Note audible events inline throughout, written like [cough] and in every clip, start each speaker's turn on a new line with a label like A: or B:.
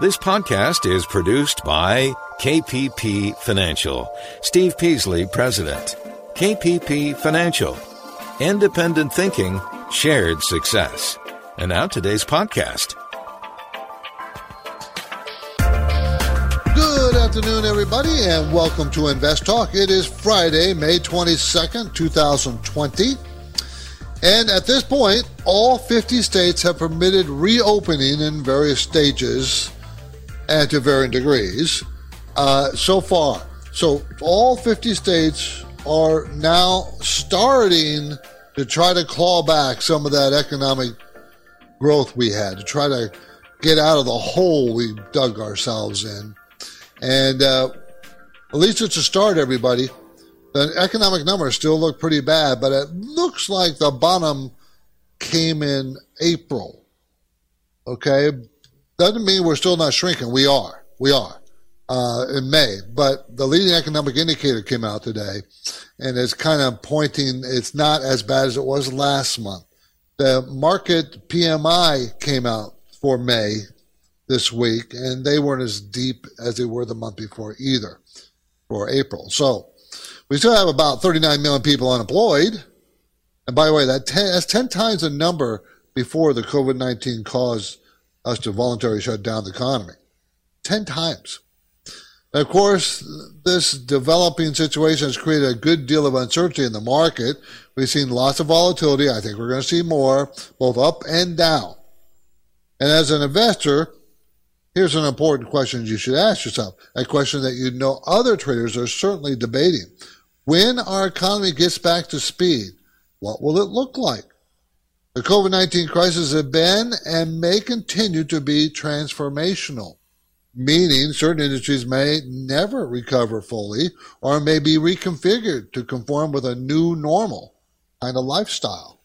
A: This podcast is produced by KPP Financial. Steve Peasley, President. KPP Financial. Independent thinking, shared success. And now today's podcast.
B: Good afternoon, everybody, and welcome to Invest Talk. It is Friday, May 22nd, 2020. And at this point, all 50 states have permitted reopening in various stages and to varying degrees uh, so far. So all 50 states are now starting to try to claw back some of that economic growth we had, to try to get out of the hole we dug ourselves in. And uh, at least it's a start, everybody. The economic numbers still look pretty bad, but it looks like the bottom came in April. Okay, doesn't mean we're still not shrinking. We are. We are. Uh, in May, but the leading economic indicator came out today and it's kind of pointing it's not as bad as it was last month. The Markit PMI came out for May this week and they weren't as deep as they were the month before either for April. So we still have about 39 million people unemployed. And by the way, that 10, that's 10 times the number before the COVID-19 caused us to voluntarily shut down the economy. 10 times. Of course, this developing situation has created a good deal of uncertainty in the market. We've seen lots of volatility. I think we're going to see more, both up and down. And as an investor, here's an important question you should ask yourself. A question that you know other traders are certainly debating. When our economy gets back to speed, what will it look like? The COVID 19 crisis has been and may continue to be transformational, meaning certain industries may never recover fully or may be reconfigured to conform with a new normal kind of lifestyle.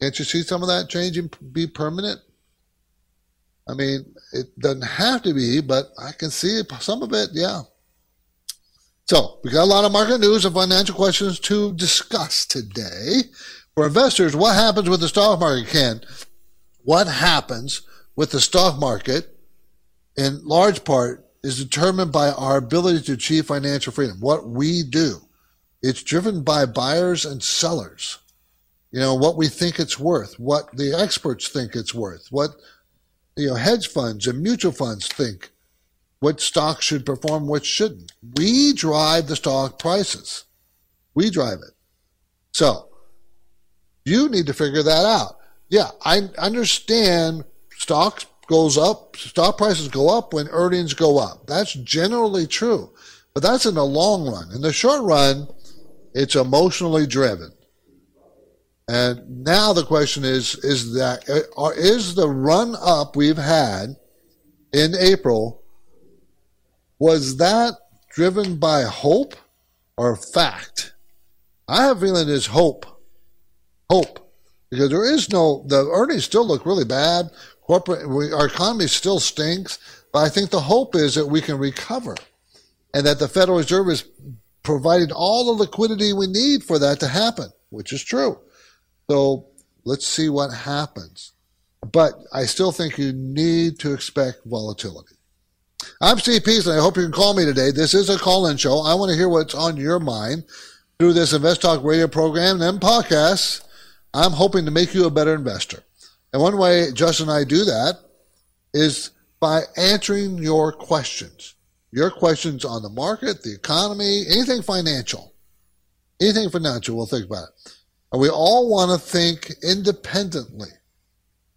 B: Can't you see some of that changing be permanent? I mean, it doesn't have to be, but I can see some of it, yeah. So, we got a lot of market news and financial questions to discuss today. For investors, what happens with the stock market, Ken? What happens with the stock market in large part is determined by our ability to achieve financial freedom, what we do. It's driven by buyers and sellers. You know, what we think it's worth, what the experts think it's worth, what, you know, hedge funds and mutual funds think, what stocks should perform, which shouldn't. We drive the stock prices. We drive it. So, you need to figure that out. Yeah, I understand stocks goes up, stock prices go up when earnings go up. That's generally true. But that's in the long run. In the short run, it's emotionally driven. And now the question is, is that, uh, is the run up we've had in April, was that driven by hope or fact? I have a feeling it's hope hope because there is no the earnings still look really bad. Corporate, we, our economy still stinks, but I think the hope is that we can recover, and that the Federal Reserve is providing all the liquidity we need for that to happen, which is true. So let's see what happens. But I still think you need to expect volatility. I'm Steve and I hope you can call me today. This is a call-in show. I want to hear what's on your mind through this Invest Talk radio program and podcasts. I'm hoping to make you a better investor. And one way Justin and I do that is by answering your questions. Your questions on the market, the economy, anything financial. Anything financial, we'll think about it. And we all want to think independently.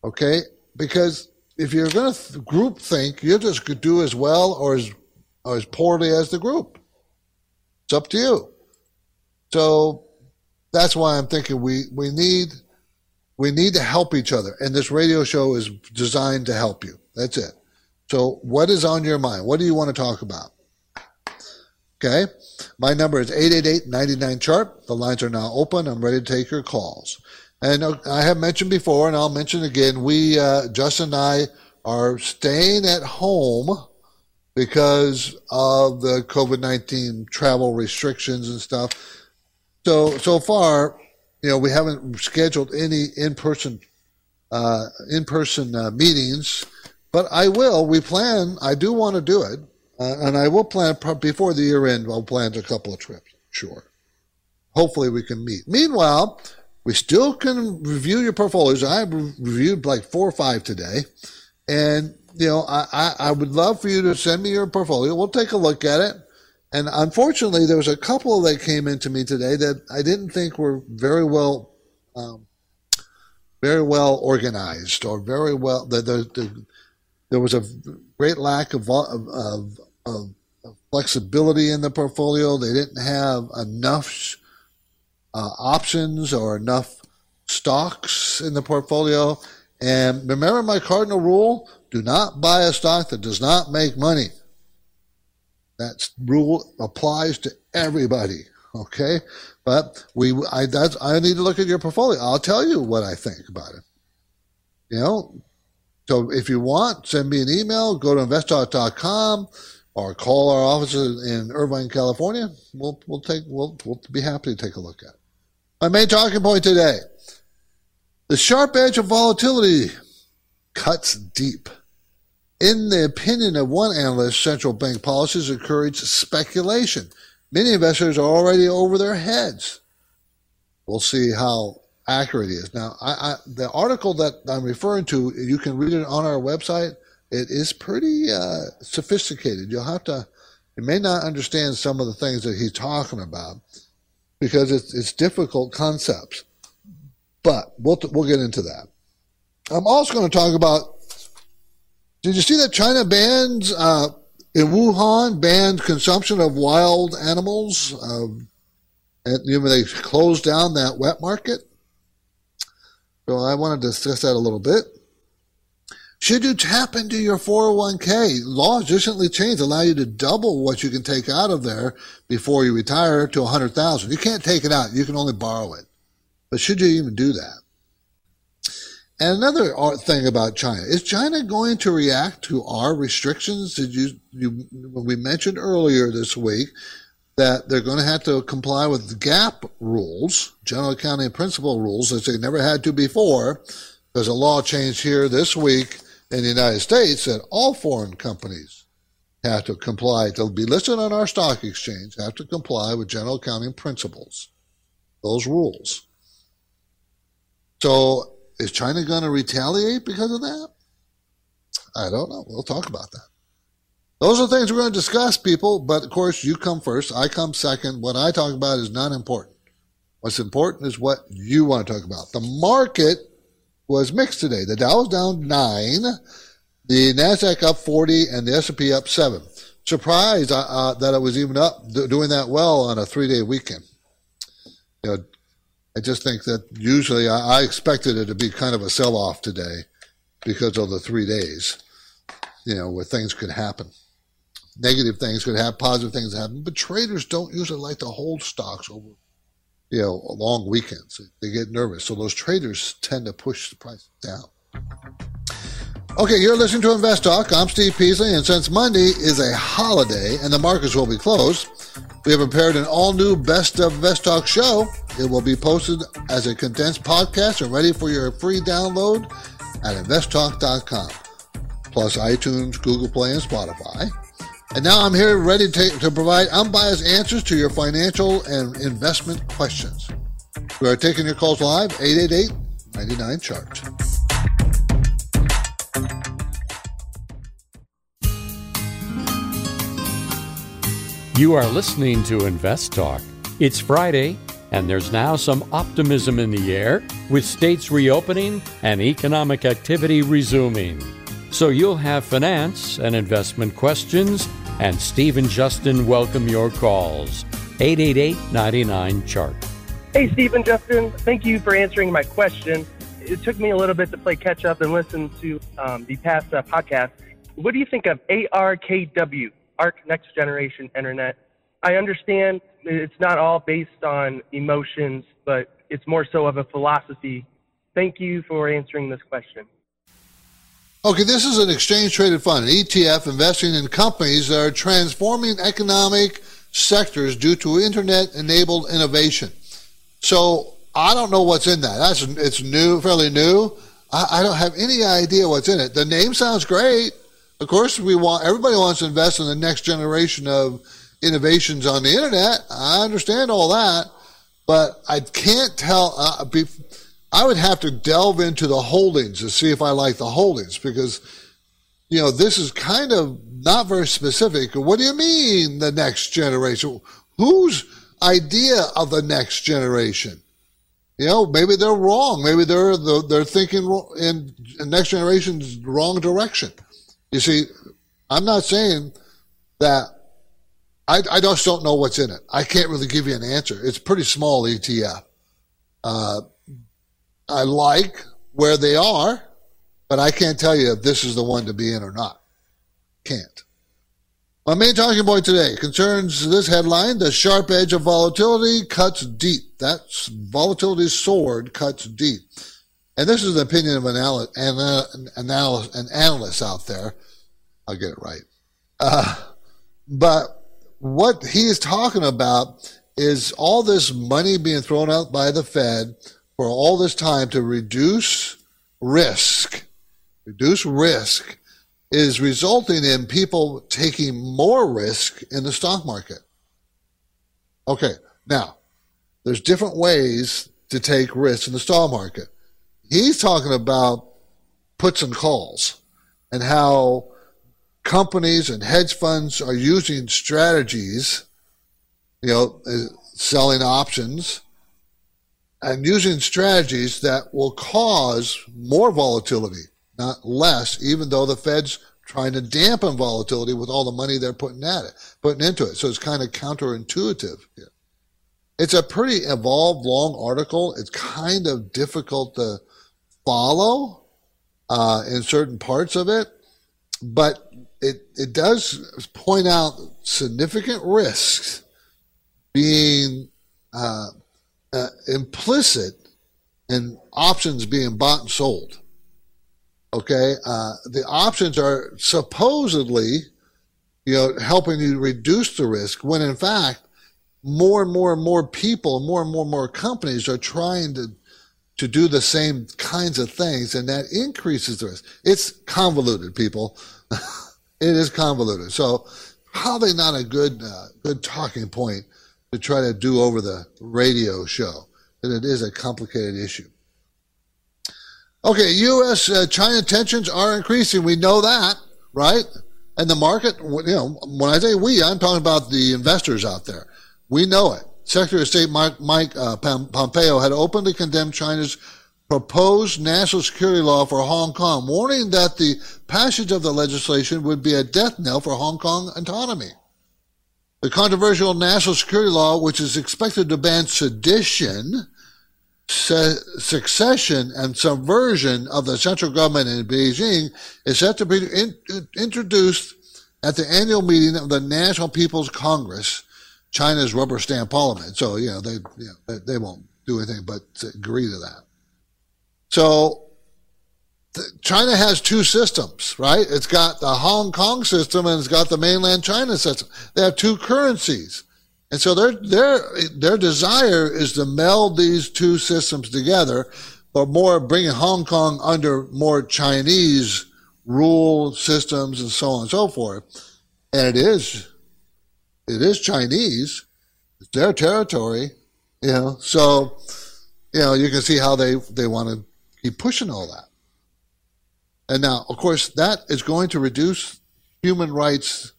B: Okay? Because if you're going to group think, you just could do as well or as, or as poorly as the group. It's up to you. So that's why I'm thinking we, we need we need to help each other. And this radio show is designed to help you. That's it. So what is on your mind? What do you want to talk about? Okay. My number is 888-99 chart. The lines are now open. I'm ready to take your calls. And uh, I have mentioned before, and I'll mention again, we, uh, Justin and I are staying at home because of the COVID-19 travel restrictions and stuff. So so far, you know, we haven't scheduled any in-person uh, in-person uh, meetings. but I will. We plan. I do want to do it, uh, and I will plan before the year end. I'll plan a couple of trips. Sure. Hopefully, we can meet. Meanwhile, we still can review your portfolios. I reviewed like four or five today, and you know, I, I, I would love for you to send me your portfolio. We'll take a look at it. And unfortunately, there was a couple that came into me today that I didn't think were very well, um, very well organized or very well. The, the, the, there was a great lack of, of, of, of, flexibility in the portfolio. They didn't have enough uh, options or enough stocks in the portfolio. And remember my cardinal rule: do not buy a stock that does not make money. That rule applies to everybody. Okay, but we I that's I need to look at your portfolio. I'll tell you what I think about it. You know, so if you want, send me an email. Go to investtalk.com or call our offices in Irvine, California. We'll we'll take we'll we'll be happy to take a look at it. My main talking point today: the sharp edge of volatility cuts deep. In the opinion of one analyst, central bank policies encourage speculation. Many investors are already over their heads. We'll see how accurate it is. Now, I, I, the article that I'm referring to, you can read it on our website. It is pretty uh, sophisticated. You'll have to, you may not understand some of the things that he's talking about because it's, it's difficult concepts. But we'll, we'll get into that. I'm also going to talk about did you see that China bans uh, in Wuhan banned consumption of wild animals? Um, and you know, they closed down that wet market. So I want to discuss that a little bit. Should you tap into your 401k? Laws recently changed allow you to double what you can take out of there before you retire to 100,000. You can't take it out. You can only borrow it. But should you even do that? And another uh, thing about China is China going to react to our restrictions? Did you, you we mentioned earlier this week that they're going to have to comply with the GAAP rules, general accounting principle rules, as they never had to before. There's a law change here this week in the United States that all foreign companies have to comply to be listed on our stock exchange have to comply with general accounting principles, those rules. So is China going to retaliate because of that? I don't know. We'll talk about that. Those are things we're going to discuss, people. But of course, you come first. I come second. What I talk about is not important. What's important is what you want to talk about. The market was mixed today. The Dow was down nine, the Nasdaq up forty, and the S and P up seven. Surprised uh, uh, that it was even up, doing that well on a three-day weekend. You know, I just think that usually I, I expected it to be kind of a sell off today because of the three days, you know, where things could happen. Negative things could happen, positive things happen, but traders don't usually like to hold stocks over, you know, long weekends. They get nervous. So those traders tend to push the price down. Okay, you're listening to Invest Talk. I'm Steve Peasley, and since Monday is a holiday and the markets will be closed, we have prepared an all new Best of Invest Talk show. It will be posted as a condensed podcast and ready for your free download at investtalk.com, plus iTunes, Google Play, and Spotify. And now I'm here ready to, to provide unbiased answers to your financial and investment questions. We are taking your calls live, 888 99 Chart.
C: You are listening to Invest Talk. It's Friday, and there's now some optimism in the air with states reopening and economic activity resuming. So you'll have finance and investment questions, and Steve and Justin welcome your calls. 888 99 Chart.
D: Hey, Steve and Justin, thank you for answering my question. It took me a little bit to play catch up and listen to um, the past uh, podcast. What do you think of ARKW? ARK Next Generation Internet. I understand it's not all based on emotions, but it's more so of a philosophy. Thank you for answering this question.
B: Okay, this is an exchange traded fund, an ETF investing in companies that are transforming economic sectors due to internet enabled innovation. So I don't know what's in that. That's it's new, fairly new. I, I don't have any idea what's in it. The name sounds great. Of course, we want everybody wants to invest in the next generation of innovations on the internet. I understand all that, but I can't tell. Uh, be, I would have to delve into the holdings to see if I like the holdings because, you know, this is kind of not very specific. What do you mean the next generation? Whose idea of the next generation? You know, maybe they're wrong. Maybe they're they're thinking in next generation's wrong direction. You see, I'm not saying that I, I just don't know what's in it. I can't really give you an answer. It's pretty small ETF. Uh, I like where they are, but I can't tell you if this is the one to be in or not. Can't. My main talking point today concerns this headline The sharp edge of volatility cuts deep. That's volatility's sword cuts deep. And this is the opinion of an, analyst, an, analyst, an analyst out there. I'll get it right. Uh, but what he is talking about is all this money being thrown out by the Fed for all this time to reduce risk, reduce risk is resulting in people taking more risk in the stock market. Okay, now there's different ways to take risks in the stock market. He's talking about puts and calls and how companies and hedge funds are using strategies, you know, selling options and using strategies that will cause more volatility not less, even though the Fed's trying to dampen volatility with all the money they're putting at it, putting into it. So it's kind of counterintuitive here. It's a pretty evolved, long article. It's kind of difficult to follow uh, in certain parts of it, but it it does point out significant risks being uh, uh, implicit in options being bought and sold. Okay, uh, the options are supposedly, you know, helping you reduce the risk when in fact, more and more and more people, more and more and more companies are trying to to do the same kinds of things, and that increases the risk. It's convoluted, people. [laughs] it is convoluted. So probably not a good uh, good talking point to try to do over the radio show. But it is a complicated issue. Okay, U.S. Uh, China tensions are increasing. We know that, right? And the market, you know, when I say we, I'm talking about the investors out there. We know it. Secretary of State Mike, Mike uh, Pompeo had openly condemned China's proposed national security law for Hong Kong, warning that the passage of the legislation would be a death knell for Hong Kong autonomy. The controversial national security law, which is expected to ban sedition, se- succession and subversion of the central government in Beijing is set to be in- introduced at the annual meeting of the National People's Congress, China's rubber stamp parliament. So, you know, they, you know, they, won't do anything but agree to that. So, China has two systems, right? It's got the Hong Kong system and it's got the mainland China system. They have two currencies. And so their, their, their desire is to meld these two systems together, but more bringing Hong Kong under more Chinese rule systems and so on and so forth. And it is, it is Chinese. It's their territory, you know, so, you know, you can see how they, they want to keep pushing all that. And now, of course, that is going to reduce human rights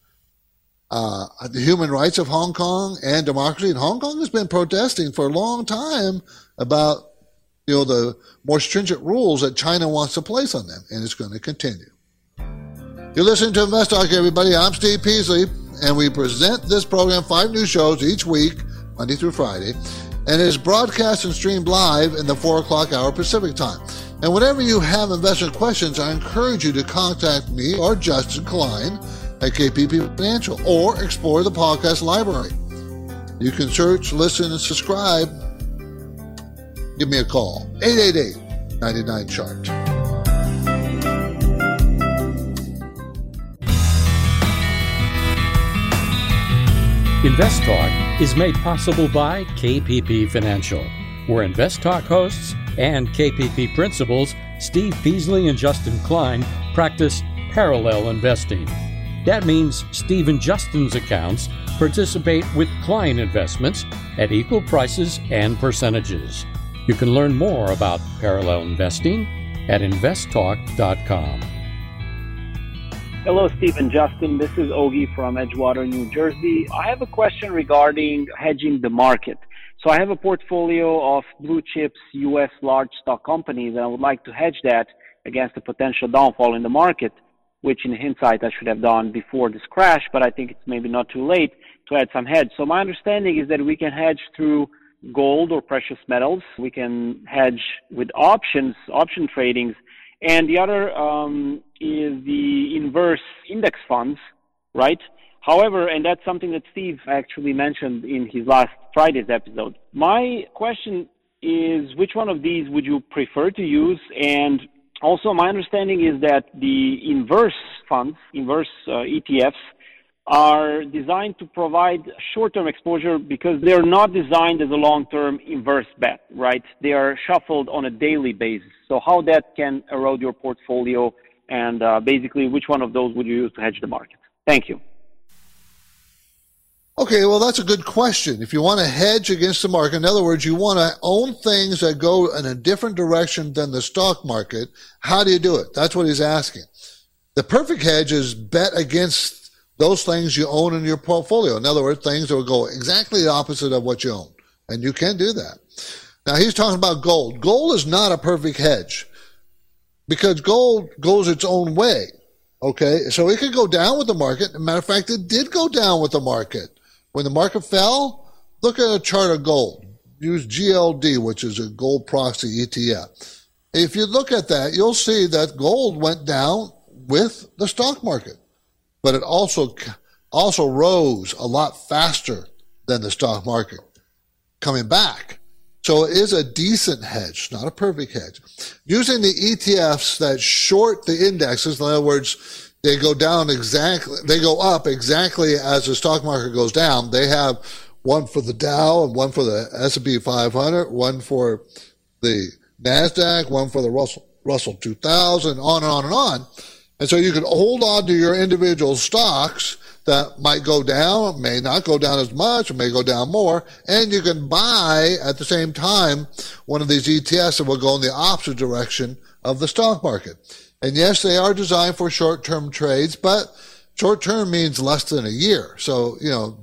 B: uh, the human rights of Hong Kong and democracy. And Hong Kong has been protesting for a long time about you know the more stringent rules that China wants to place on them, and it's going to continue. You're listening to Invest Talk, everybody. I'm Steve Peasley, and we present this program five new shows each week, Monday through Friday, and is broadcast and streamed live in the four o'clock hour Pacific time. And whenever you have investment questions, I encourage you to contact me or Justin Klein at KPP Financial or explore the podcast library. You can search, listen, and subscribe. Give me a call 888 99 Chart.
C: Invest Talk is made possible by KPP Financial, where Invest Talk hosts and KPP principals Steve Peasley and Justin Klein practice parallel investing. That means Steve and Justin's accounts participate with client investments at equal prices and percentages. You can learn more about parallel investing at investtalk.com.
E: Hello, Steve and Justin. This is Ogie from Edgewater, New Jersey. I have a question regarding hedging the market. So I have a portfolio of blue chips, U.S. large stock companies, and I would like to hedge that against a potential downfall in the market, which in hindsight I should have done before this crash, but I think it's maybe not too late to add some hedge. So my understanding is that we can hedge through gold or precious metals. We can hedge with options, option tradings, and the other um, is the inverse index funds, right? However, and that's something that Steve actually mentioned in his last Friday's episode. My question is which one of these would you prefer to use? And also, my understanding is that the inverse funds, inverse uh, ETFs, are designed to provide short-term exposure because they're not designed as a long-term inverse bet, right? They are shuffled on a daily basis. So how that can erode your portfolio and uh, basically which one of those would you use to hedge the market? Thank you.
B: Okay, well, that's a good question. If you want to hedge against the market, in other words, you want to own things that go in a different direction than the stock market, how do you do it? That's what he's asking. The perfect hedge is bet against those things you own in your portfolio. In other words, things that will go exactly the opposite of what you own. And you can do that. Now he's talking about gold. Gold is not a perfect hedge because gold goes its own way. Okay. So it could go down with the market. matter of fact, it did go down with the market. When the market fell, look at a chart of gold. Use GLD, which is a gold proxy ETF. If you look at that, you'll see that gold went down with the stock market but it also also rose a lot faster than the stock market coming back. So it is a decent hedge, not a perfect hedge. Using the ETFs that short the indexes, in other words, they go down exactly, they go up exactly as the stock market goes down. They have one for the Dow and one for the S&P 500, one for the NASDAQ, one for the Russell, Russell 2000, on and on and on. And so you can hold on to your individual stocks that might go down, may not go down as much, may go down more, and you can buy at the same time one of these ETFs that will go in the opposite direction of the stock market. And yes, they are designed for short-term trades, but short-term means less than a year. So, you know,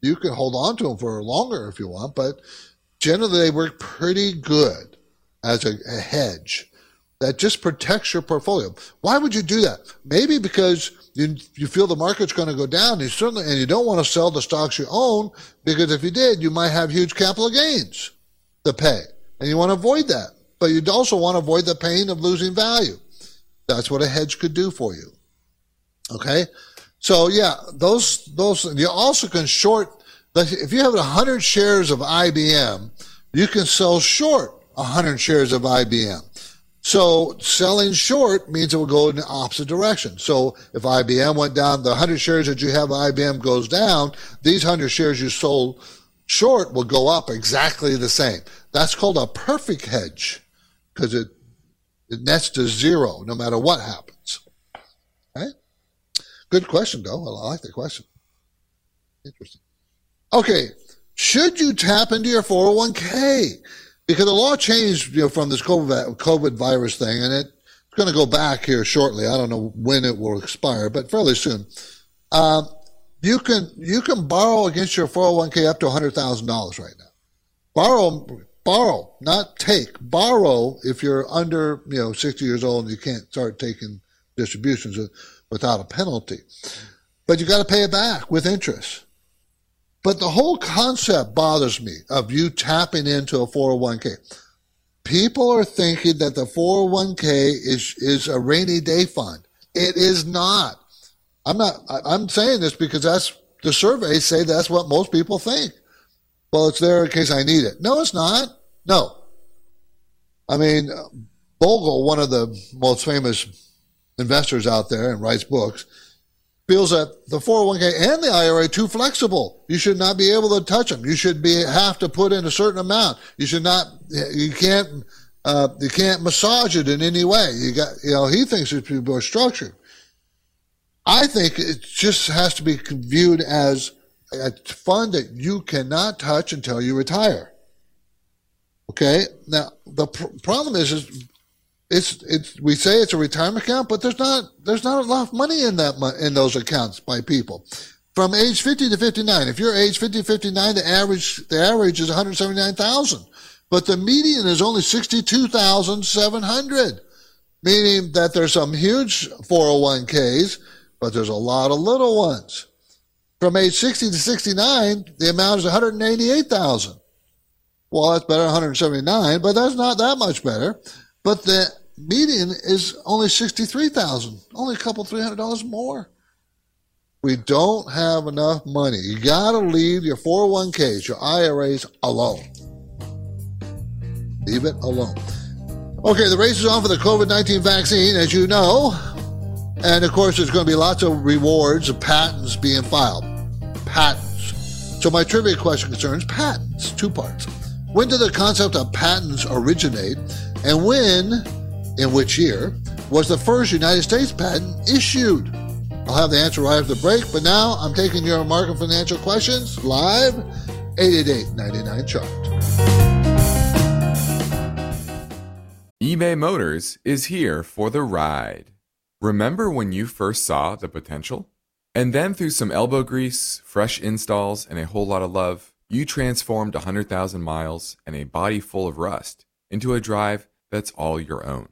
B: you can hold on to them for longer if you want, but generally they work pretty good as a, a hedge that just protects your portfolio. Why would you do that? Maybe because you, you feel the market's going to go down. You certainly, and you don't want to sell the stocks you own because if you did, you might have huge capital gains to pay and you want to avoid that. But you'd also want to avoid the pain of losing value. That's what a hedge could do for you. Okay. So yeah, those, those, you also can short, if you have 100 shares of IBM, you can sell short 100 shares of IBM. So selling short means it will go in the opposite direction. So if IBM went down, the 100 shares that you have IBM goes down, these 100 shares you sold short will go up exactly the same. That's called a perfect hedge because it, it nets to zero no matter what happens. Okay? Good question, though. I like the question. Interesting. Okay. Should you tap into your 401k? Because the law changed you know, from this COVID, COVID virus thing, and it's going to go back here shortly. I don't know when it will expire, but fairly soon. Uh, you can you can borrow against your 401k up to $100,000 right now. Borrow, borrow, not take. Borrow if you're under you know 60 years old and you can't start taking distributions without a penalty. But you got to pay it back with interest. But the whole concept bothers me of you tapping into a 401k. People are thinking that the 401k is, is a rainy day fund. It is not. I'm not, I'm saying this because that's the surveys say that's what most people think. Well, it's there in case I need it. No, it's not. No. I mean, Bogle, one of the most famous investors out there and writes books, feels that the 401k and the IRA too flexible. You should not be able to touch them. You should be have to put in a certain amount. You should not. You can't uh, you can't massage it in any way. You got, you know, he thinks it should be more structured. I think it just has to be viewed as a fund that you cannot touch until you retire. Okay. Now the pr- problem is, is it's it's we say it's a retirement account, but there's not there's not enough money in that in those accounts by people. From age 50 to 59, if you're age 50 to 59, the average the average is 179,000, but the median is only 62,700, meaning that there's some huge 401ks, but there's a lot of little ones. From age 60 to 69, the amount is 188,000. Well, that's better than 179, but that's not that much better. But the median is only 63,000, only a couple, $300 more. We don't have enough money. You got to leave your 401ks, your IRAs alone. Leave it alone. Okay, the race is on for the COVID 19 vaccine, as you know. And of course, there's going to be lots of rewards of patents being filed. Patents. So, my trivia question concerns patents, two parts. When did the concept of patents originate? And when, in which year, was the first United States patent issued? I'll have the answer right after the break, but now I'm taking your market financial questions live 888 99 chart.
F: eBay Motors is here for the ride. Remember when you first saw the potential? And then through some elbow grease, fresh installs, and a whole lot of love, you transformed 100,000 miles and a body full of rust into a drive that's all your own.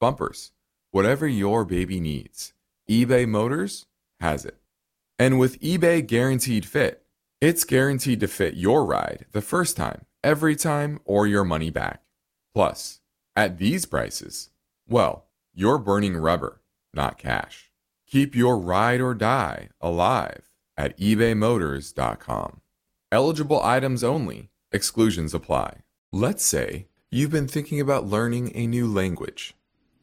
F: bumpers, whatever your baby needs eBay Motors has it. And with eBay Guaranteed Fit, it's guaranteed to fit your ride the first time, every time, or your money back. Plus, at these prices, well, you're burning rubber, not cash. Keep your ride or die alive at ebaymotors.com. Eligible items only, exclusions apply. Let's say you've been thinking about learning a new language.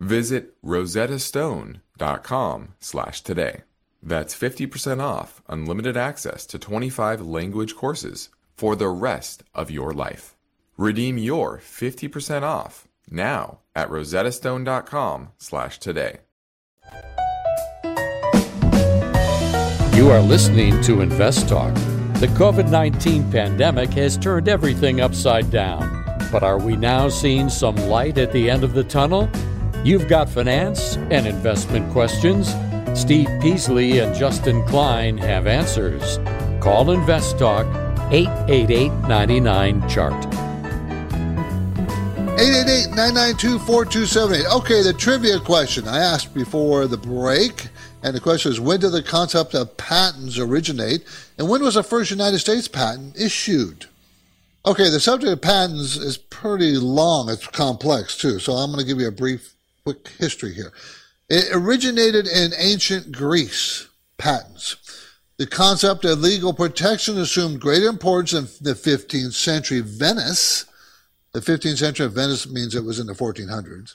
F: Visit rosettastone.com slash today. That's 50% off unlimited access to 25 language courses for the rest of your life. Redeem your 50% off now at rosettastone.com slash today.
C: You are listening to Invest Talk. The COVID 19 pandemic has turned everything upside down. But are we now seeing some light at the end of the tunnel? You've got finance and investment questions Steve Peasley and Justin Klein have answers. Call Invest Talk 888 99 Chart.
B: 888-992-4278. Okay, the trivia question I asked before the break, and the question is when did the concept of patents originate, and when was the first United States patent issued? Okay, the subject of patents is pretty long. It's complex too, so I'm going to give you a brief, quick history here. It originated in ancient Greece, patents. The concept of legal protection assumed greater importance in the 15th century Venice. The 15th century of Venice means it was in the 1400s.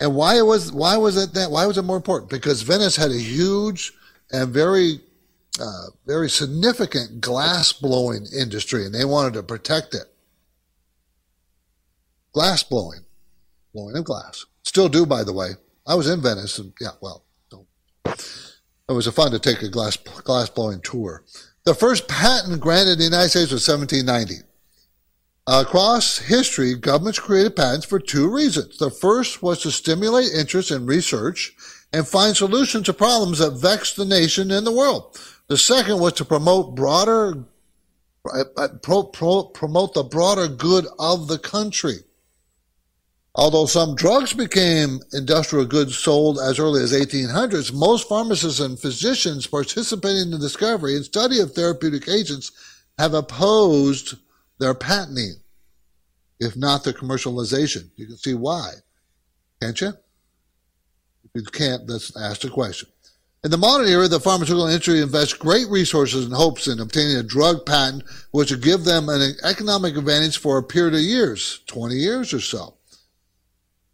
B: And why was why was it that why was it more important? Because Venice had a huge and very uh, very significant glass blowing industry, and they wanted to protect it. Glass blowing, blowing of glass. Still do, by the way. I was in Venice, and yeah, well, it was fun to take a glass glass blowing tour. The first patent granted in the United States was 1790. Across history, governments created patents for two reasons. The first was to stimulate interest in research and find solutions to problems that vex the nation and the world. The second was to promote broader, uh, uh, pro, pro, promote the broader good of the country. Although some drugs became industrial goods sold as early as 1800s, most pharmacists and physicians participating in the discovery and study of therapeutic agents have opposed their patenting, if not their commercialization. You can see why, can't you? If you can't, let's ask the question. In the modern era, the pharmaceutical industry invests great resources and hopes in obtaining a drug patent which will give them an economic advantage for a period of years, 20 years or so.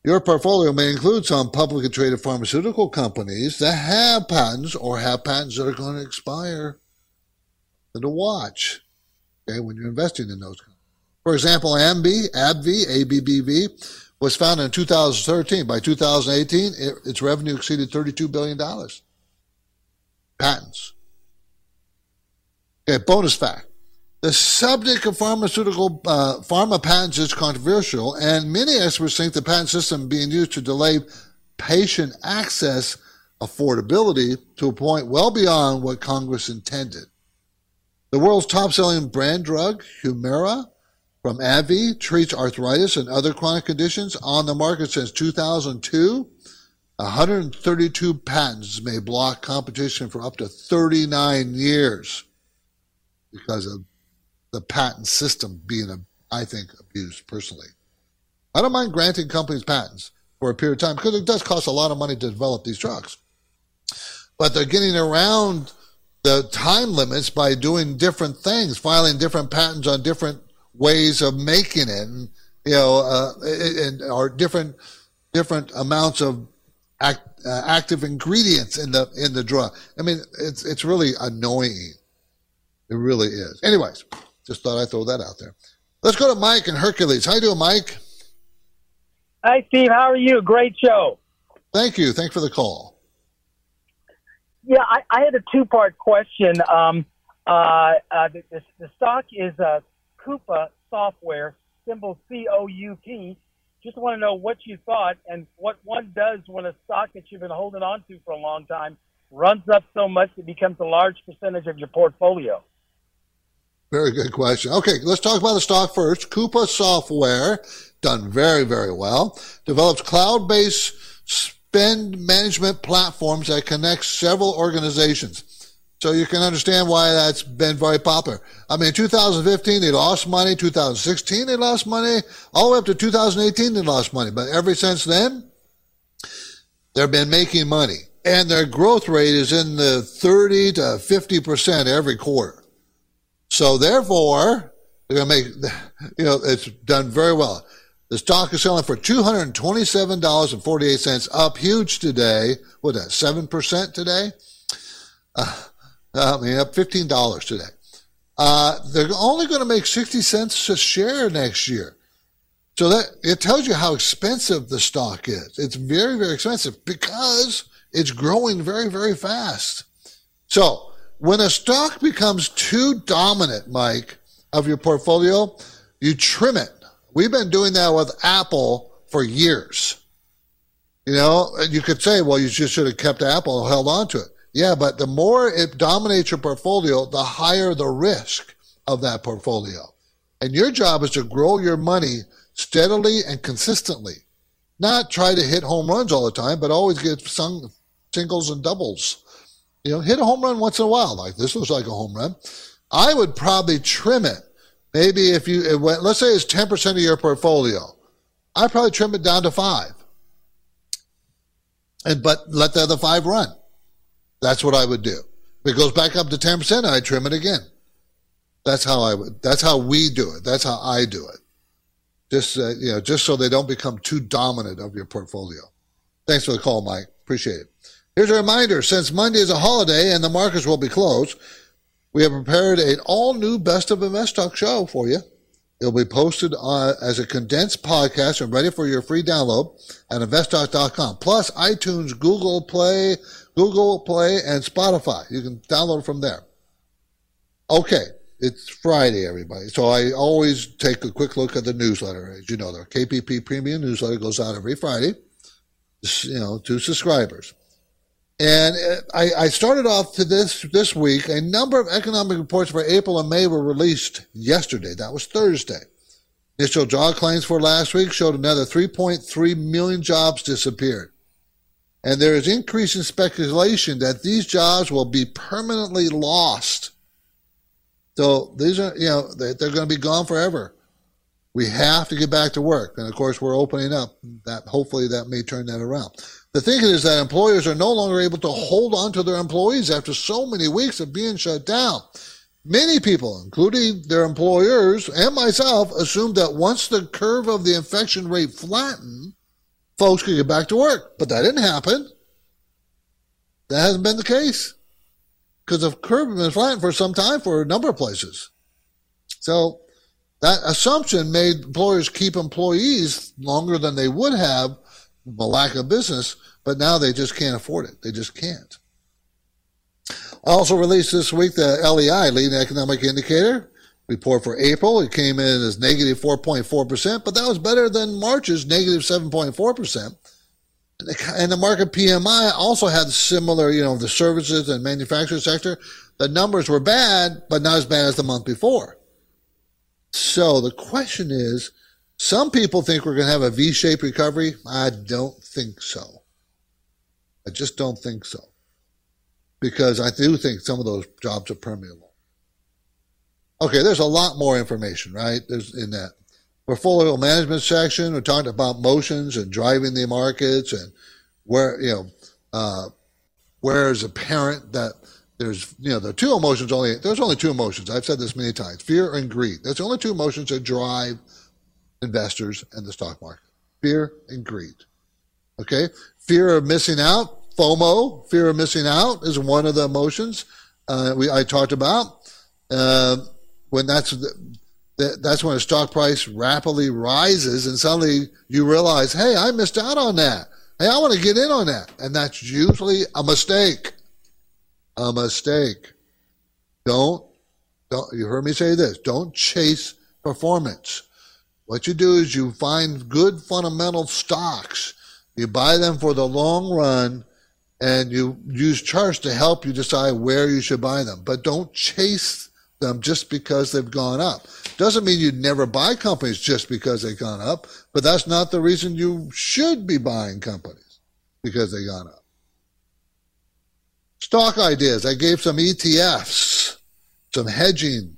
B: Your portfolio may include some publicly traded pharmaceutical companies that have patents or have patents that are going to expire. And to watch, okay, when you're investing in those companies. For example, AbbVie, AbbVie, ABBV, was founded in 2013. By 2018, it, its revenue exceeded $32 billion. Patents. Okay, bonus fact. The subject of pharmaceutical uh, pharma patents is controversial, and many experts think the patent system being used to delay patient access affordability to a point well beyond what Congress intended. The world's top-selling brand drug, Humira, from AbbVie, treats arthritis and other chronic conditions on the market since 2002. 132 patents may block competition for up to 39 years because of the patent system being, I think, abused personally. I don't mind granting companies patents for a period of time because it does cost a lot of money to develop these drugs. But they're getting around the time limits by doing different things, filing different patents on different ways of making it, and you know, uh, and or different different amounts of act, uh, active ingredients in the in the drug. I mean, it's it's really annoying. It really is. Anyways, just thought I'd throw that out there. Let's go to Mike and Hercules. How you doing, Mike?
G: Hi, Steve. How are you? Great show.
B: Thank you. Thanks for the call.
G: Yeah, I, I had a two-part question. Um, uh, uh, the, the, the, stock is uh, Coupa Software, symbol C-O-U-P. Just want to know what you thought and what one does when a stock that you've been holding on to for a long time runs up so much it becomes a large percentage of your portfolio.
B: Very good question. Okay, let's talk about the stock first. Coupa Software, done very, very well, develops cloud-based spend management platforms that connect several organizations. So you can understand why that's been very popular. I mean, 2015 they lost money, 2016 they lost money, all the way up to 2018 they lost money. But ever since then, they've been making money. And their growth rate is in the 30 to 50% every quarter. So therefore, they're going to make, you know, it's done very well. The stock is selling for $227.48, up huge today. What that, 7% today? Uh, I mean, up $15 today. Uh, they're only going to make 60 cents a share next year. So that it tells you how expensive the stock is. It's very, very expensive because it's growing very, very fast. So when a stock becomes too dominant, Mike, of your portfolio, you trim it. We've been doing that with Apple for years. You know, you could say, well, you just should have kept Apple and held on to it. Yeah, but the more it dominates your portfolio, the higher the risk of that portfolio. And your job is to grow your money steadily and consistently. Not try to hit home runs all the time, but always get some singles and doubles. You know, hit a home run once in a while. Like this looks like a home run. I would probably trim it. Maybe if you, it went, let's say it's 10% of your portfolio. I'd probably trim it down to five. And, but let the other five run. That's what I would do. If it goes back up to 10%, I trim it again. That's how I would, that's how we do it. That's how I do it. Just, uh, you know, just so they don't become too dominant of your portfolio. Thanks for the call, Mike. Appreciate it. Here's a reminder since Monday is a holiday and the markets will be closed, we have prepared an all new Best of Invest Talk show for you. It'll be posted uh, as a condensed podcast and ready for your free download at investtalk.com. Plus iTunes, Google Play, Google Play, and Spotify. You can download from there. Okay, it's Friday, everybody. So I always take a quick look at the newsletter. As you know, the KPP Premium newsletter goes out every Friday, you know, to subscribers. And uh, I, I, started off to this this week. A number of economic reports for April and May were released yesterday. That was Thursday. Initial job claims for last week showed another 3.3 million jobs disappeared. And there is increasing speculation that these jobs will be permanently lost. So these are, you know, they're going to be gone forever. We have to get back to work. And of course, we're opening up that hopefully that may turn that around. The thing is that employers are no longer able to hold on to their employees after so many weeks of being shut down. Many people, including their employers and myself, assumed that once the curve of the infection rate flattened, folks could get back to work. But that didn't happen. That hasn't been the case. Because the curve has been flattened for some time for a number of places. So that assumption made employers keep employees longer than they would have a lack of business, but now they just can't afford it. They just can't. I also released this week the LEI, leading economic indicator report for April. It came in as negative 4.4%, but that was better than March's negative 7.4%. And the Markit PMI also had similar, you know, the services and manufacturing sector. The numbers were bad, but not as bad as the month before. So the question is, some people think we're going to have a V-shaped recovery. I don't think so. I just don't think so. Because I do think some of those jobs are permeable. Okay, there's a lot more information, right? There's in that portfolio management section. We talked about motions and driving the markets and where, you know, uh, where is apparent that there's, you know, the two emotions only, there's only two emotions. I've said this many times fear and greed. That's the only two emotions that drive investors and the stock market fear and greed. Okay? Fear of missing out, FOMO, fear of missing out is one of the emotions uh, we, I talked about. Uh, when that's the, that's when a stock price rapidly rises and suddenly you realize, hey, I missed out on that. Hey, I want to get in on that. And that's usually a mistake. A mistake. Don't, don't, you heard me say this. Don't chase performance. What you do is you find good fundamental stocks. You buy them for the long run and you use charts to help you decide where you should buy them. But don't chase them just because they've gone up. Doesn't mean you'd never buy companies just because they've gone up, but that's not the reason you should be buying companies because they've gone up. Stock ideas. I gave some ETFs, some hedging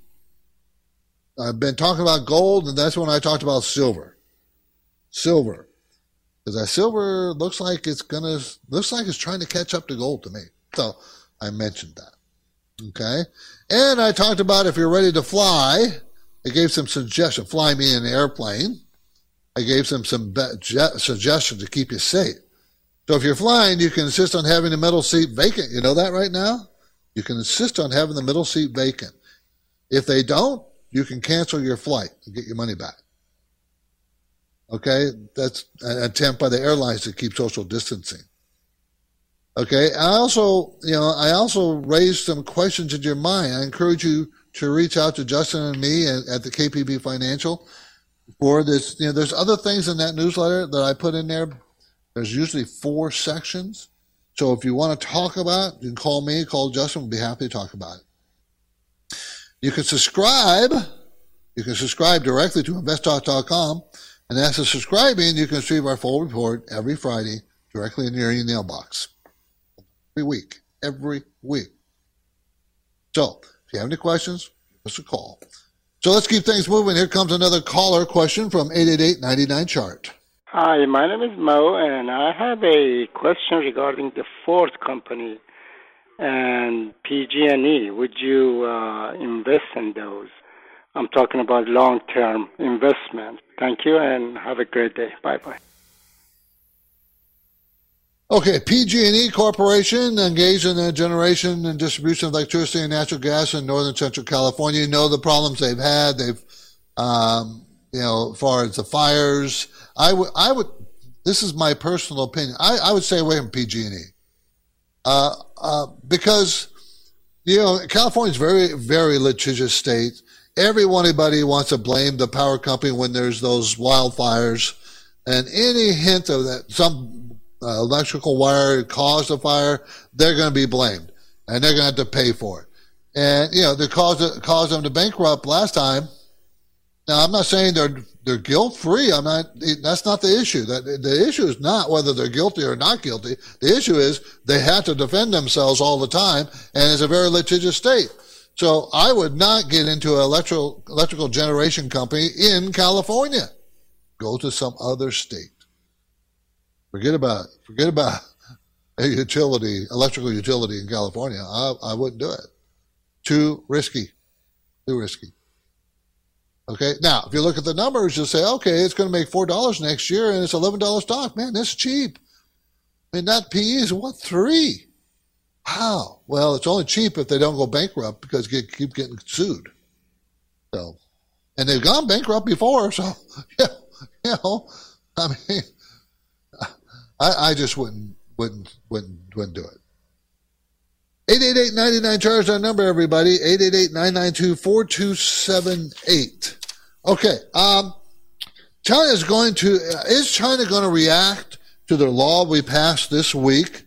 B: I've been talking about gold, and that's when I talked about silver. Silver. Because that silver looks like it's gonna looks like it's trying to catch up to gold to me. So I mentioned that. Okay. And I talked about if you're ready to fly, I gave some suggestion. Fly me in an airplane. I gave some some suggestions to keep you safe. So if you're flying, you can insist on having the middle seat vacant. You know that right now? You can insist on having the middle seat vacant. If they don't, you can cancel your flight and get your money back. Okay, that's an attempt by the airlines to keep social distancing. Okay, I also, you know, I also raised some questions in your mind. I encourage you to reach out to Justin and me at, at the KPP Financial for this. You know, there's other things in that newsletter that I put in there. There's usually four sections. So if you want to talk about, it, you can call me, call Justin. We'll be happy to talk about it. You can subscribe. You can subscribe directly to investtalk.com And for subscribing, you can receive our full report every Friday directly in your email box. Every week. Every week. So, if you have any questions, give us a call. So let's keep things moving. Here comes another caller question from 888 chart.
H: Hi, my name is Mo, and I have a question regarding the Ford company and PG&E. Would you uh, invest in those? I'm talking about long-term investment. Thank you, and have a great day. Bye bye.
B: Okay, PG&E Corporation engaged in the generation and distribution of electricity and natural gas in northern central California. You know the problems they've had. They've, um, you know, as far as the fires. I would, I would. This is my personal opinion. I, I would stay away from PG&E, uh, uh, because you know California's very, very litigious state. Everybody wants to blame the power company when there's those wildfires, and any hint of that, some uh, electrical wire caused a fire, they're going to be blamed and they're going to have to pay for it. And, you know, they caused, caused them to bankrupt last time. Now, I'm not saying they're, they're guilt free. I'm not, that's not the issue. That the issue is not whether they're guilty or not guilty. The issue is they have to defend themselves all the time and it's a very litigious state. So I would not get into an electrical, electrical generation company in California. Go to some other state. Forget about forget about a utility, electrical utility in California. I, I wouldn't do it. Too risky. Too risky. Okay. Now, if you look at the numbers, you'll say, okay, it's going to make four dollars next year, and it's eleven dollars stock. Man, that's cheap. I mean, that PE is what three? How? Well, it's only cheap if they don't go bankrupt because they keep getting sued. So, and they've gone bankrupt before. So, [laughs] yeah, you know, I mean, [laughs] I, I just wouldn't wouldn't wouldn't wouldn't do it. 888-99 charge our number everybody 888-992-4278 okay um china is going to is china going to react to the law we passed this week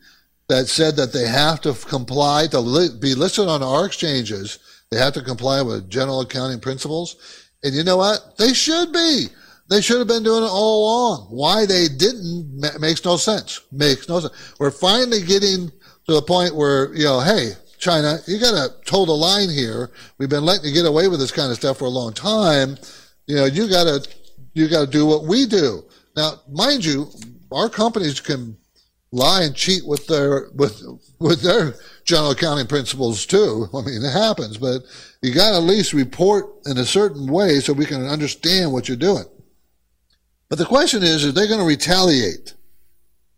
B: that said that they have to comply to li- be listed on our exchanges they have to comply with general accounting principles and you know what they should be they should have been doing it all along. Why they didn't makes no sense. Makes no sense. We're finally getting to the point where, you know, hey, China, you got to toe the line here. We've been letting you get away with this kind of stuff for a long time. You know, you got to you got to do what we do. Now, mind you, our companies can lie and cheat with their with with their general accounting principles too. [laughs] I mean, it happens, but you got to at least report in a certain way so we can understand what you're doing. But the question is, are they going to retaliate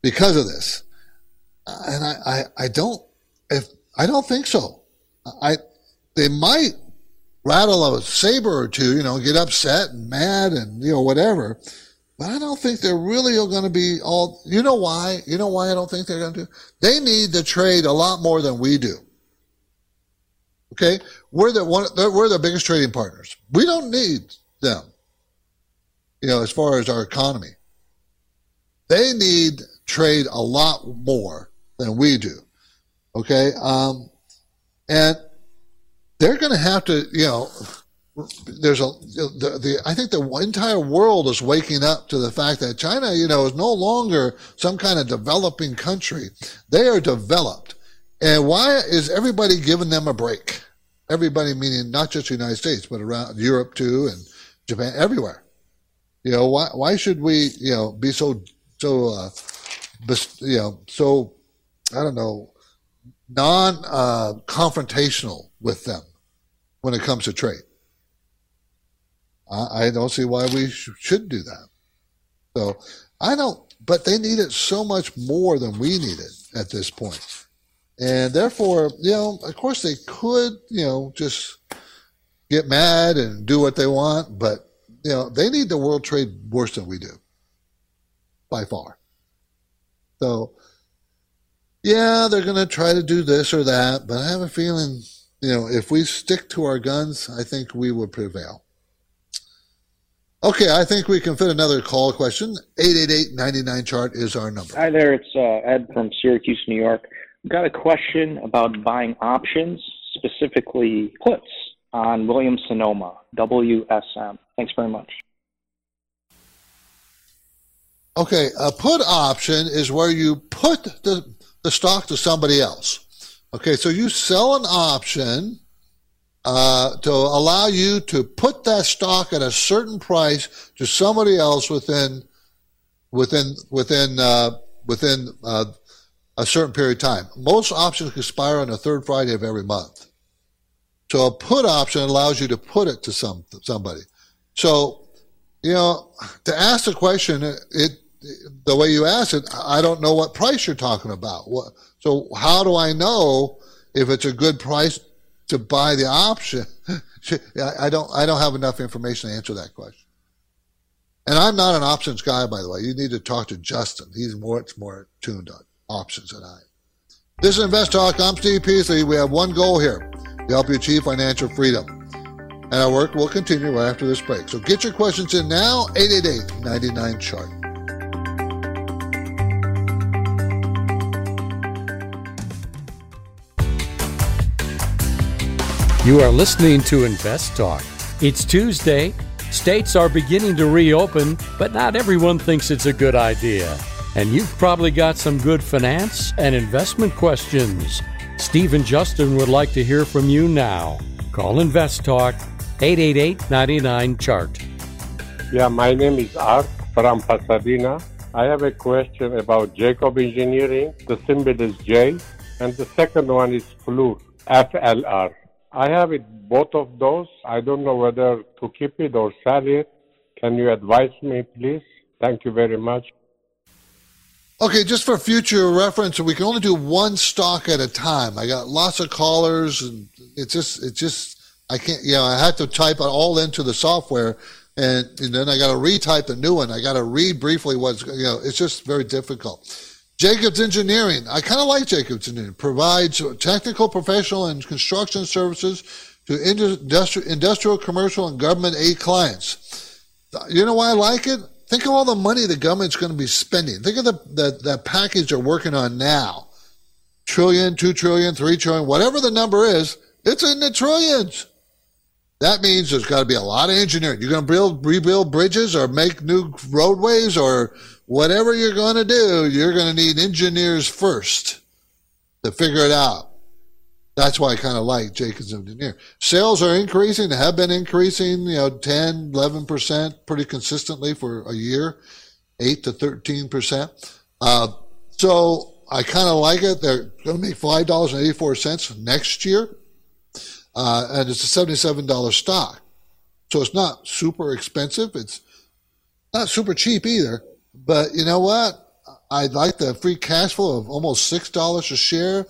B: because of this? And I, I, I don't, if I don't think so. I, they might rattle a saber or two, you know, get upset and mad and, you know, whatever. But I don't think they're really going to be all, you know why? You know why I don't think they're going to? They need to trade a lot more than we do. Okay. We're the one, we're the biggest trading partners. We don't need them you know, as far as our economy. They need trade a lot more than we do. Okay. Um, and they're going to have to, you know, there's a, the, the, I think the entire world is waking up to the fact that China, you know, is no longer some kind of developing country. They are developed. And why is everybody giving them a break? Everybody meaning not just the United States, but around Europe too and Japan, everywhere. You know, why why should we, you know, be so so uh, you know, so I don't know, non uh, confrontational with them when it comes to trade? I, I don't see why we sh- should do that. So I don't, but they need it so much more than we need it at this point. And therefore, you know, of course they could, you know, just get mad and do what they want, but you know, they need the world trade worse than we do, by far. So, yeah, they're going to try to do this or that, but I have a feeling, you know, if we stick to our guns, I think we will prevail. Okay, I think we can fit another call question. 888-99 chart is our number.
I: Hi there, it's uh, Ed from Syracuse, New York. I've got a question about buying options, specifically puts on Williams Sonoma, WSM. Thanks very much.
B: Okay, a put option is where you put the, the stock to somebody else. Okay, so you sell an option uh, to allow you to put that stock at a certain price to somebody else within within within uh, within uh, a certain period of time. Most options expire on the third Friday of every month. So a put option allows you to put it to some somebody. So you know to ask the question, it the way you ask it, I don't know what price you're talking about. What, so how do I know if it's a good price to buy the option? [laughs] I don't I don't have enough information to answer that question. And I'm not an options guy, by the way. You need to talk to Justin. He's much more tuned on options than I. This is Invest Talk. I'm Steve Peasley. We have one goal here to help you achieve financial freedom. And our work will continue right after this break. So get your questions in now, 888 99 chart.
C: You are listening to Invest Talk. It's Tuesday. States are beginning to reopen, but not everyone thinks it's a good idea. And you've probably got some good finance and investment questions. Steve and Justin would like to hear from you now. Call Invest Talk 888 99 Chart.
J: Yeah, my name is Art from Pasadena. I have a question about Jacob Engineering. The symbol is J, and the second one is Fluor, FLR. I have it both of those. I don't know whether to keep it or sell it. Can you advise me, please? Thank you very much.
B: Okay, just for future reference, we can only do one stock at a time. I got lots of callers, and it's just, it's just, I can't, you know, I had to type it all into the software, and, and then I got to retype the new one. I got to read briefly what's, you know, it's just very difficult. Jacobs Engineering. I kind of like Jacobs Engineering. Provides technical, professional, and construction services to industrial, industrial, commercial, and government aid clients. You know why I like it? Think of all the money the government's going to be spending. Think of the, the, the package they're working on now. Trillion, two trillion, three trillion, whatever the number is, it's in the trillions. That means there's got to be a lot of engineering. You're going to build, rebuild bridges or make new roadways or whatever you're going to do, you're going to need engineers first to figure it out. That's why I kind of like Jacobs Engineer. Sales are increasing, they have been increasing, you know, 10, 11% pretty consistently for a year, 8 to 13%. Uh, so I kind of like it. They're going to make $5.84 next year. Uh, and it's a $77 stock. So it's not super expensive. It's not super cheap either. But you know what? I like the free cash flow of almost six dollars a share.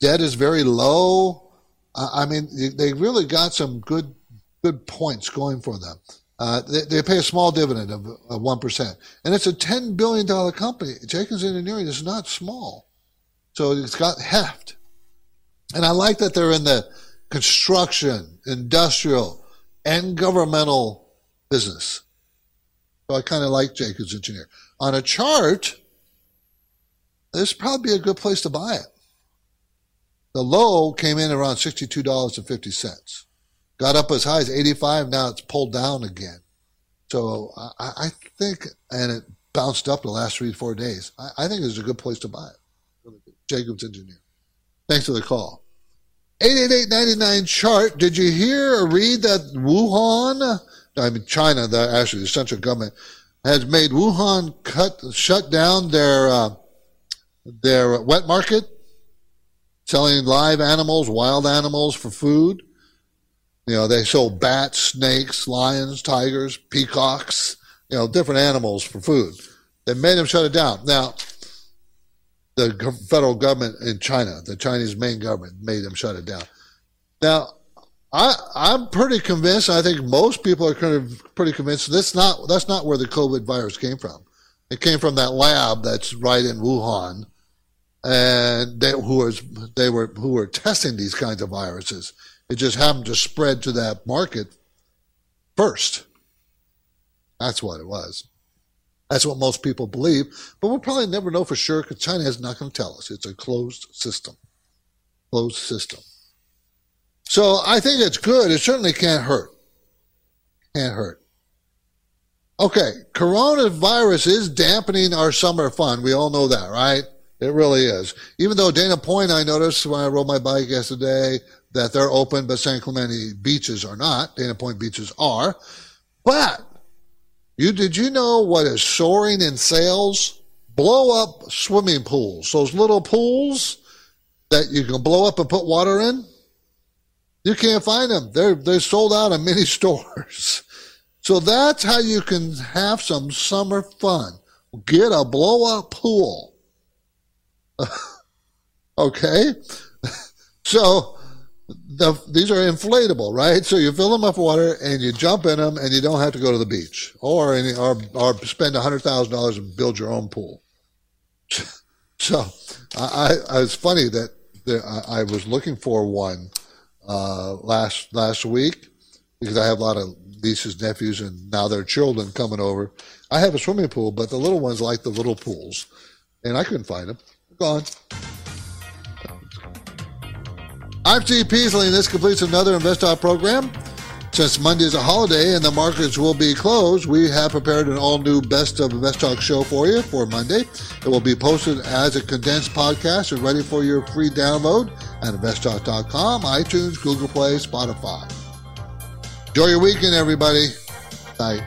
B: Debt is very low. I mean, they really got some good good points going for them. Uh, they, they, pay a small dividend of one and it's a ten billion dollar company. Jacobs Engineering is not small, so it's got heft. And I like that they're in the construction, industrial, and governmental business. So I kind of like Jacobs Engineer. On a chart, this would probably be a good place to buy it. The low came in around $62.50. Got up as high as 85. Now it's pulled down again. So I, I think, and it bounced up the last three, four days. I, I think it's a good place to buy it. Jacobs Engineer. Thanks for the call. 888 chart. Did you hear or read that Wuhan I mean, China, the, actually, the central government has made Wuhan cut, shut down their, uh, their wet market, selling live animals, wild animals for food. You know, they sold bats, snakes, lions, tigers, peacocks, you know, different animals for food. They made them shut it down. Now, the federal government in China, the Chinese main government, made them shut it down. Now, I, I'm pretty convinced. I think most people are kind of pretty convinced that's not that's not where the COVID virus came from. It came from that lab that's right in Wuhan, and they, who was they were who were testing these kinds of viruses. It just happened to spread to that market first. That's what it was. That's what most people believe, but we'll probably never know for sure because China is not going to tell us. It's a closed system. Closed system. So I think it's good. It certainly can't hurt. Can't hurt. Okay, coronavirus is dampening our summer fun. We all know that, right? It really is. Even though Dana Point, I noticed when I rode my bike yesterday that they're open, but San Clemente beaches are not. Dana Point beaches are. But you did you know what is soaring in sales? Blow up swimming pools. Those little pools that you can blow up and put water in. You can't find them. They're they're sold out in many [laughs] stores. So that's how you can have some summer fun. Get a blow up pool. [laughs] okay? [laughs] So the, these are inflatable, right? So you fill them up with water and you jump in them and you don't have to go to the beach or any, or, or spend $100,000 and build your own pool. [laughs] So I, I, it's funny that there, I, I was looking for one uh, last last week because I have a lot of nieces, nephews, and now their children coming over. I have a swimming pool, but the little ones like the little pools, and I couldn't find them. Gone. I'm Steve Peasley, and this completes another InvestTalk program. Since Monday is a holiday and the markets will be closed, we have prepared an all new Best of InvestTalk show for you for Monday. It will be posted as a condensed podcast and ready for your free download at investtalk.com, iTunes, Google Play, Spotify. Enjoy your weekend, everybody. Bye.